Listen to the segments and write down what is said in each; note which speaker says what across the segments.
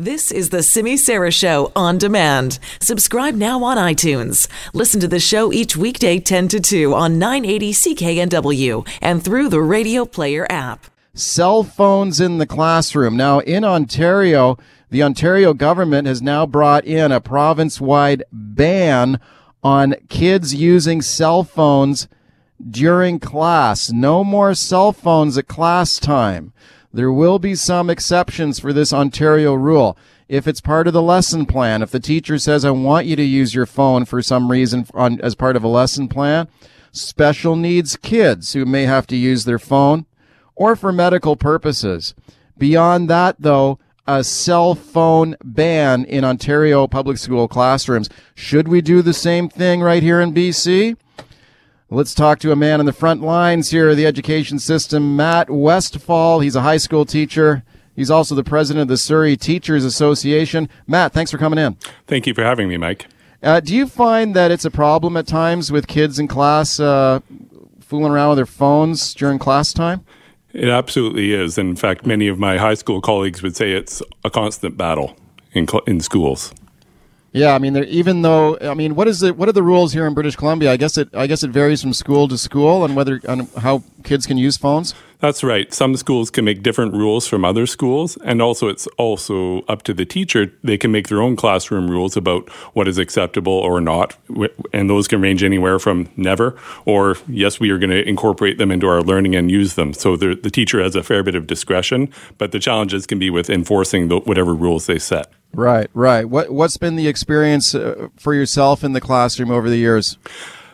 Speaker 1: This is the Simi Sara Show on demand. Subscribe now on iTunes. Listen to the show each weekday 10 to 2 on 980 CKNW and through the Radio Player app.
Speaker 2: Cell phones in the classroom. Now, in Ontario, the Ontario government has now brought in a province wide ban on kids using cell phones during class. No more cell phones at class time. There will be some exceptions for this Ontario rule. If it's part of the lesson plan, if the teacher says, I want you to use your phone for some reason on, as part of a lesson plan, special needs kids who may have to use their phone or for medical purposes. Beyond that, though, a cell phone ban in Ontario public school classrooms. Should we do the same thing right here in BC? Let's talk to a man in the front lines here of the education system, Matt Westphal. He's a high school teacher. He's also the president of the Surrey Teachers Association. Matt, thanks for coming in.
Speaker 3: Thank you for having me, Mike.
Speaker 2: Uh, do you find that it's a problem at times with kids in class uh, fooling around with their phones during class time?
Speaker 3: It absolutely is. In fact, many of my high school colleagues would say it's a constant battle in, cl- in schools.
Speaker 2: Yeah, I mean, even though I mean, what is it? What are the rules here in British Columbia? I guess it. I guess it varies from school to school, and whether on how kids can use phones.
Speaker 3: That's right. Some schools can make different rules from other schools, and also it's also up to the teacher. They can make their own classroom rules about what is acceptable or not, and those can range anywhere from never or yes, we are going to incorporate them into our learning and use them. So the, the teacher has a fair bit of discretion, but the challenges can be with enforcing the, whatever rules they set.
Speaker 2: Right, right. What what's been the experience uh, for yourself in the classroom over the years?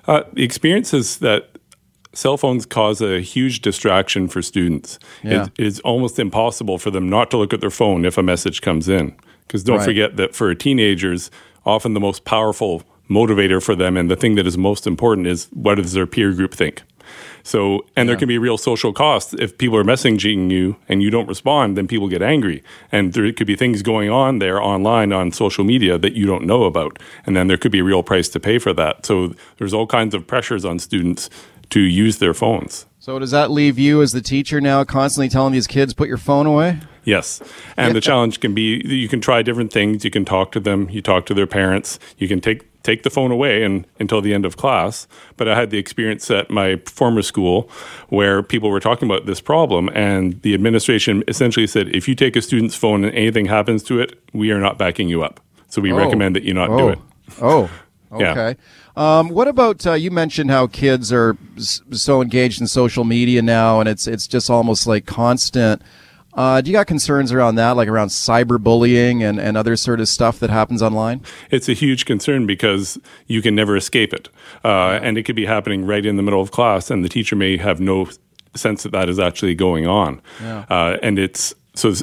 Speaker 3: Uh, the experience is that cell phones cause a huge distraction for students. Yeah. It is almost impossible for them not to look at their phone if a message comes in. Because don't right. forget that for teenagers, often the most powerful motivator for them and the thing that is most important is what does their peer group think? So, and yeah. there can be real social costs. If people are messaging you and you don't respond, then people get angry. And there could be things going on there online on social media that you don't know about. And then there could be a real price to pay for that. So, there's all kinds of pressures on students to use their phones.
Speaker 2: So does that leave you as the teacher now constantly telling these kids put your phone away?
Speaker 3: Yes. And yeah. the challenge can be you can try different things, you can talk to them, you talk to their parents, you can take take the phone away and until the end of class. But I had the experience at my former school where people were talking about this problem and the administration essentially said if you take a student's phone and anything happens to it, we are not backing you up. So we oh. recommend that you not
Speaker 2: oh.
Speaker 3: do it.
Speaker 2: Oh. Okay. Yeah. Um, what about uh, you mentioned how kids are so engaged in social media now, and it's it's just almost like constant. Uh, do you got concerns around that, like around cyberbullying and, and other sort of stuff that happens online?
Speaker 3: It's a huge concern because you can never escape it. Uh, and it could be happening right in the middle of class, and the teacher may have no sense that that is actually going on. Yeah. Uh, and it's so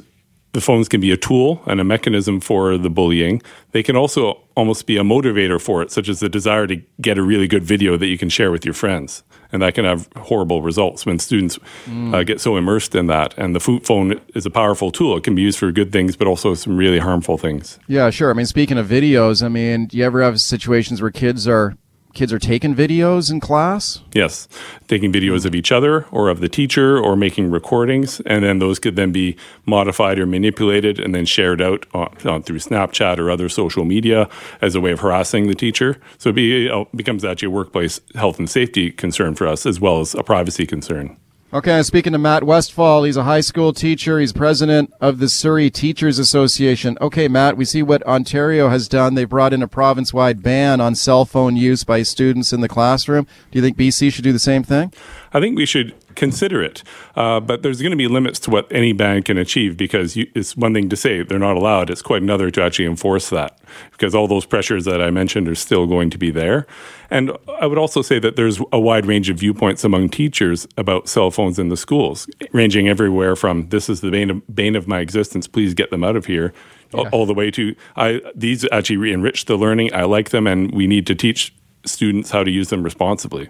Speaker 3: the phones can be a tool and a mechanism for the bullying. They can also almost be a motivator for it, such as the desire to get a really good video that you can share with your friends. And that can have horrible results when students mm. uh, get so immersed in that. And the phone is a powerful tool. It can be used for good things, but also some really harmful things.
Speaker 2: Yeah, sure. I mean, speaking of videos, I mean, do you ever have situations where kids are kids are taking videos in class?
Speaker 3: Yes, taking videos of each other or of the teacher or making recordings, and then those could then be modified or manipulated and then shared out on, on through Snapchat or other social media as a way of harassing the teacher. So it be, it becomes actually a workplace health and safety concern for us as well as a privacy concern.
Speaker 2: Okay, I'm speaking to Matt Westphal. He's a high school teacher. He's president of the Surrey Teachers Association. Okay, Matt, we see what Ontario has done. They brought in a province wide ban on cell phone use by students in the classroom. Do you think BC should do the same thing?
Speaker 3: I think we should consider it. Uh, but there's going to be limits to what any ban can achieve because you, it's one thing to say they're not allowed, it's quite another to actually enforce that because all those pressures that I mentioned are still going to be there. And I would also say that there's a wide range of viewpoints among teachers about cell phones in the schools, ranging everywhere from this is the bane of, bane of my existence, please get them out of here. Yeah. All the way to I these actually enrich the learning. I like them, and we need to teach students how to use them responsibly.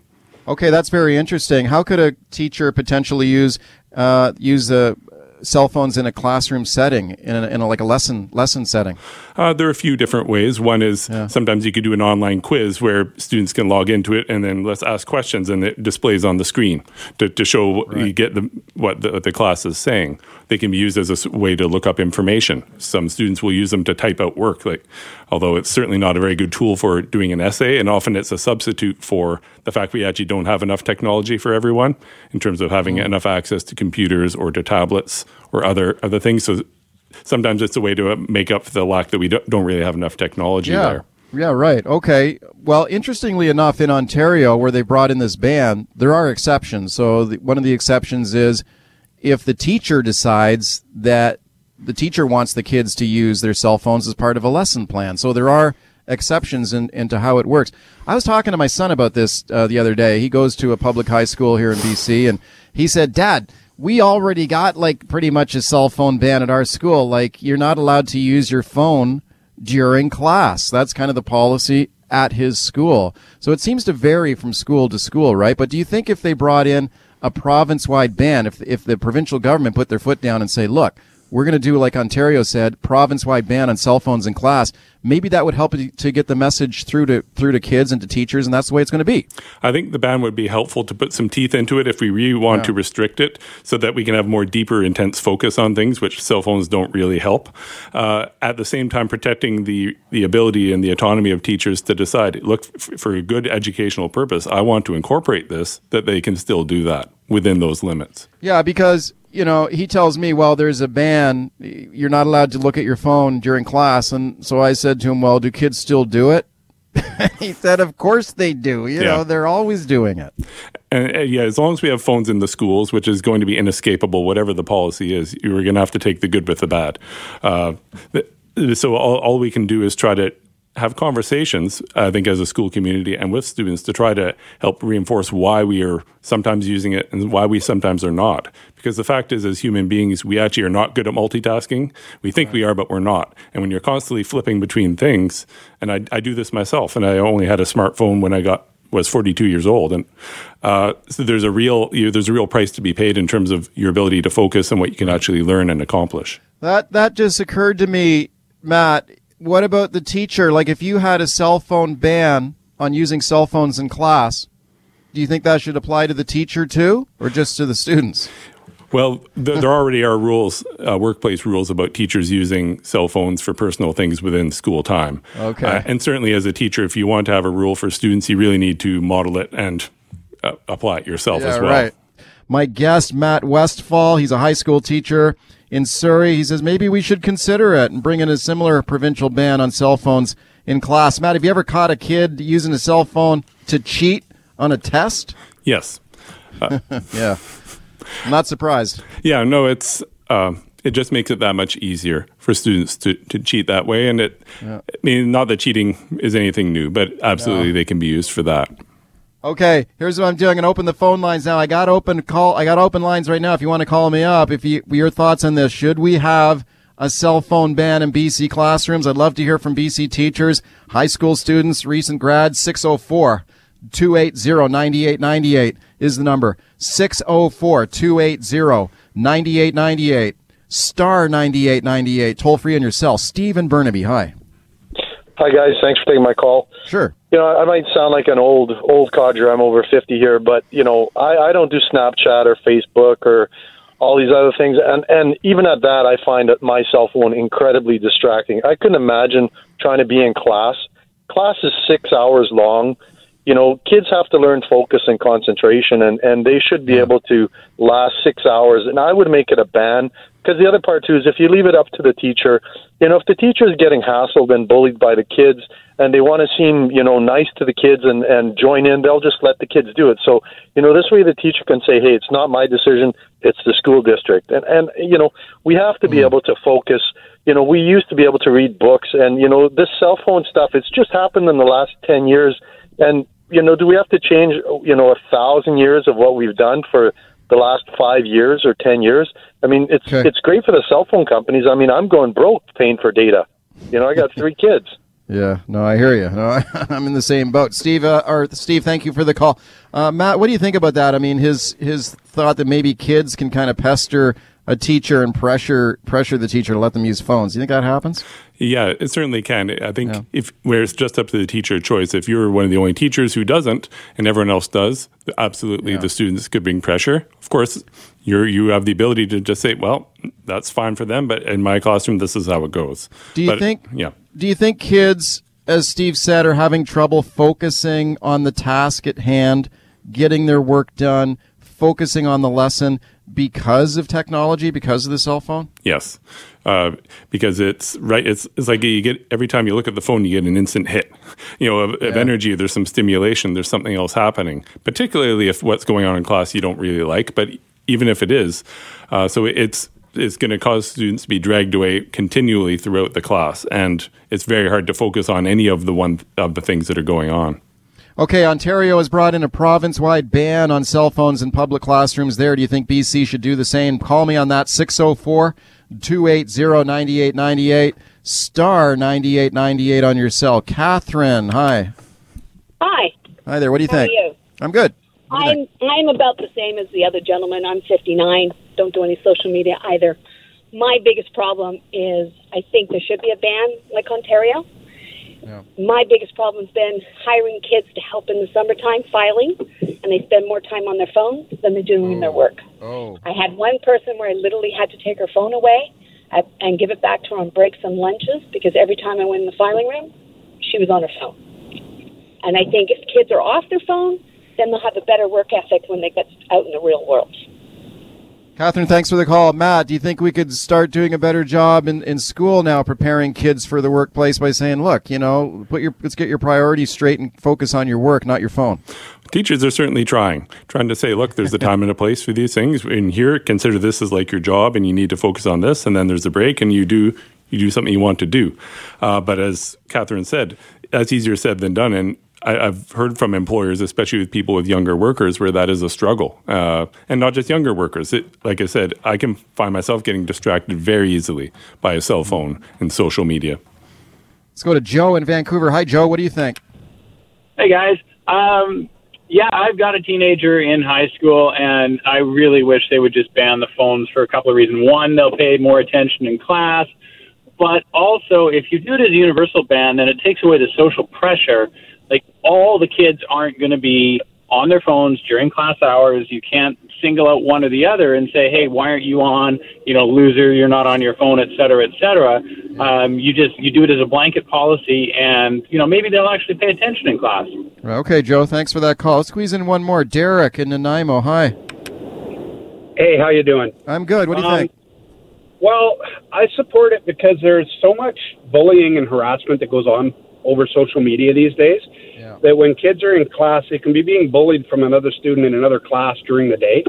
Speaker 2: Okay, that's very interesting. How could a teacher potentially use uh, use a cell phones in a classroom setting, in, a, in a, like a lesson lesson setting?
Speaker 3: Uh, there are a few different ways. One is yeah. sometimes you could do an online quiz where students can log into it and then let's ask questions, and it displays on the screen to, to show right. you get the, what the, the, class is saying. They can be used as a way to look up information. Some students will use them to type out work, like although it's certainly not a very good tool for doing an essay, and often it's a substitute for the fact we actually don't have enough technology for everyone in terms of having mm-hmm. enough access to computers or to tablets or other other things. So sometimes it's a way to make up for the lack that we don't really have enough technology
Speaker 2: yeah.
Speaker 3: there.
Speaker 2: Yeah, right. Okay. Well, interestingly enough, in Ontario, where they brought in this ban, there are exceptions. So the, one of the exceptions is if the teacher decides that the teacher wants the kids to use their cell phones as part of a lesson plan. So there are exceptions in, into how it works. I was talking to my son about this uh, the other day. He goes to a public high school here in BC, and he said, Dad, we already got like pretty much a cell phone ban at our school. Like you're not allowed to use your phone during class. That's kind of the policy at his school. So it seems to vary from school to school, right? But do you think if they brought in a province wide ban, if, if the provincial government put their foot down and say, look, we're going to do like Ontario said, province-wide ban on cell phones in class. Maybe that would help to get the message through to through to kids and to teachers, and that's the way it's going to be.
Speaker 3: I think the ban would be helpful to put some teeth into it if we really want yeah. to restrict it, so that we can have more deeper, intense focus on things, which cell phones don't really help. Uh, at the same time, protecting the the ability and the autonomy of teachers to decide. Look, f- for a good educational purpose, I want to incorporate this. That they can still do that within those limits.
Speaker 2: Yeah, because you know, he tells me, well, there's a ban. You're not allowed to look at your phone during class. And so I said to him, well, do kids still do it? he said, of course they do. You yeah. know, they're always doing it.
Speaker 3: And, uh, yeah, as long as we have phones in the schools, which is going to be inescapable, whatever the policy is, you're going to have to take the good with the bad. Uh, so all, all we can do is try to have conversations, I think, as a school community and with students to try to help reinforce why we are sometimes using it and why we sometimes are not. Because the fact is, as human beings, we actually are not good at multitasking. We think right. we are, but we're not. And when you're constantly flipping between things, and I, I do this myself, and I only had a smartphone when I got was 42 years old, and uh, so there's a real you know, there's a real price to be paid in terms of your ability to focus and what you can actually learn and accomplish.
Speaker 2: That that just occurred to me, Matt what about the teacher? Like, if you had a cell phone ban on using cell phones in class, do you think that should apply to the teacher too, or just to the students?
Speaker 3: Well, th- there already are rules, uh, workplace rules about teachers using cell phones for personal things within school time.
Speaker 2: Okay. Uh,
Speaker 3: and certainly, as a teacher, if you want to have a rule for students, you really need to model it and uh, apply it yourself
Speaker 2: yeah,
Speaker 3: as well.
Speaker 2: Right. My guest, Matt Westphal, he's a high school teacher in Surrey. He says maybe we should consider it and bring in a similar provincial ban on cell phones in class. Matt, have you ever caught a kid using a cell phone to cheat on a test?
Speaker 3: Yes.
Speaker 2: Uh, yeah. I'm not surprised.
Speaker 3: Yeah, no, it's uh, it just makes it that much easier for students to, to cheat that way. And it, yeah. I mean, not that cheating is anything new, but absolutely no. they can be used for that.
Speaker 2: Okay, here's what I'm doing. I'm gonna open the phone lines now. I got open call. I got open lines right now. If you want to call me up, if you your thoughts on this, should we have a cell phone ban in BC classrooms? I'd love to hear from BC teachers, high school students, recent grads. 604 280 9898 is the number. 604 280 9898. Star 9898. Toll free on your cell. Steve and Burnaby. Hi.
Speaker 4: Hi guys, thanks for taking my call.
Speaker 2: Sure.
Speaker 4: You know, I might sound like an old old codger. I'm over 50 here, but you know, I, I don't do Snapchat or Facebook or all these other things, and and even at that, I find my cell phone incredibly distracting. I couldn't imagine trying to be in class. Class is six hours long. You know, kids have to learn focus and concentration, and and they should be able to last six hours. And I would make it a ban because the other part too is if you leave it up to the teacher, you know, if the teacher is getting hassled and bullied by the kids and they want to seem, you know, nice to the kids and, and join in, they'll just let the kids do it. So, you know, this way the teacher can say, hey, it's not my decision, it's the school district. And, and you know, we have to be mm. able to focus. You know, we used to be able to read books and, you know, this cell phone stuff, it's just happened in the last 10 years. And, you know, do we have to change, you know, a thousand years of what we've done for the last five years or ten years. I mean, it's okay. it's great for the cell phone companies. I mean, I'm going broke paying for data. You know, I got three kids.
Speaker 2: Yeah, no, I hear you. No, I, am in the same boat. Steve, uh, or Steve, thank you for the call. Uh, Matt, what do you think about that? I mean, his his thought that maybe kids can kind of pester a teacher and pressure pressure the teacher to let them use phones. Do you think that happens?
Speaker 3: Yeah, it certainly can. I think yeah. if where it's just up to the teacher choice. If you're one of the only teachers who doesn't, and everyone else does, absolutely yeah. the students could bring pressure. Of course, you you have the ability to just say, "Well, that's fine for them," but in my classroom, this is how it goes.
Speaker 2: Do you
Speaker 3: but,
Speaker 2: think?
Speaker 3: Yeah.
Speaker 2: Do you think kids, as Steve said, are having trouble focusing on the task at hand, getting their work done, focusing on the lesson? because of technology, because of the cell phone?
Speaker 3: Yes, uh, because it's right. It's it's like you get every time you look at the phone, you get an instant hit. You know, of, yeah. of, energy. There's some stimulation. There's something else happening. Particularly if what's going on in class you don't really like, but even if it is, uh, so it's it's going to cause students to be dragged away continually throughout the class, and it's very hard to focus on any of the one of the things that are going on.
Speaker 2: Okay, Ontario has brought in a province wide ban on cell phones in public classrooms there. Do you think BC should do the same? Call me on that 604 280 9898, star 9898 on your cell. Catherine, hi.
Speaker 5: Hi.
Speaker 2: Hi there. What do you
Speaker 5: How
Speaker 2: think?
Speaker 5: You?
Speaker 2: I'm good.
Speaker 5: I'm, I'm about the same as the other gentleman. I'm 59, don't do any social media either. My biggest problem is I think there should be a ban like Ontario. Yeah. My biggest problem's been hiring kids to help in the summertime filing, and they spend more time on their phones than they're doing oh. their work.
Speaker 2: Oh.
Speaker 5: I had one person where I literally had to take her phone away and give it back to her on breaks and lunches because every time I went in the filing room, she was on her phone. And I think if kids are off their phone, then they'll have a better work ethic when they get out in the real world.
Speaker 2: Catherine, thanks for the call. Matt, do you think we could start doing a better job in, in school now, preparing kids for the workplace by saying, look, you know, put your let's get your priorities straight and focus on your work, not your phone?
Speaker 3: Teachers are certainly trying, trying to say, look, there's a time and a place for these things. In here, consider this as like your job, and you need to focus on this. And then there's a break, and you do you do something you want to do. Uh, but as Catherine said, that's easier said than done. And I, have heard from employers, especially with people with younger workers, where that is a struggle, uh, and not just younger workers. It, like I said, I can find myself getting distracted very easily by a cell phone and social media.
Speaker 2: Let's go to Joe in Vancouver. Hi, Joe. What do you think?
Speaker 6: Hey, guys. Um, yeah, I've got a teenager in high school, and I really wish they would just ban the phones for a couple of reasons. One, they'll pay more attention in class, but also, if you do it as a universal ban, then it takes away the social pressure like all the kids aren't going to be on their phones during class hours. You can't single out one or the other and say, "Hey, why aren't you on? You know, loser, you're not on your phone, et cetera, et cetera." Um, you just you do it as a blanket policy, and you know maybe they'll actually pay attention in class.
Speaker 2: Okay, Joe, thanks for that call. Let's squeeze in one more. Derek in Nanaimo. Hi.
Speaker 7: Hey, how you doing?
Speaker 2: I'm good. What do you um, think?
Speaker 7: Well, I support it because there's so much bullying and harassment that goes on over social media these days yeah. That when kids are in class, they can be being bullied from another student in another class during the day.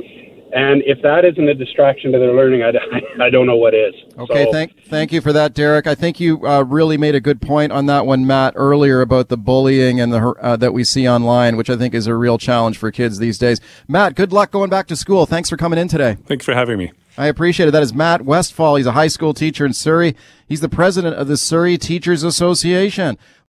Speaker 7: And if that isn't a distraction to their learning, I, I don't know what is.
Speaker 2: Okay, so, thank thank you for that, Derek. I think you uh, really made a good point on that one, Matt, earlier about the bullying and the uh, that we see online, which I think is a real challenge for kids these days. Matt, good luck going back to school. Thanks for coming in today.
Speaker 3: Thanks for having me.
Speaker 2: I appreciate it. That is Matt Westphal. He's a high school teacher in Surrey. He's the president of the Surrey Teachers Association.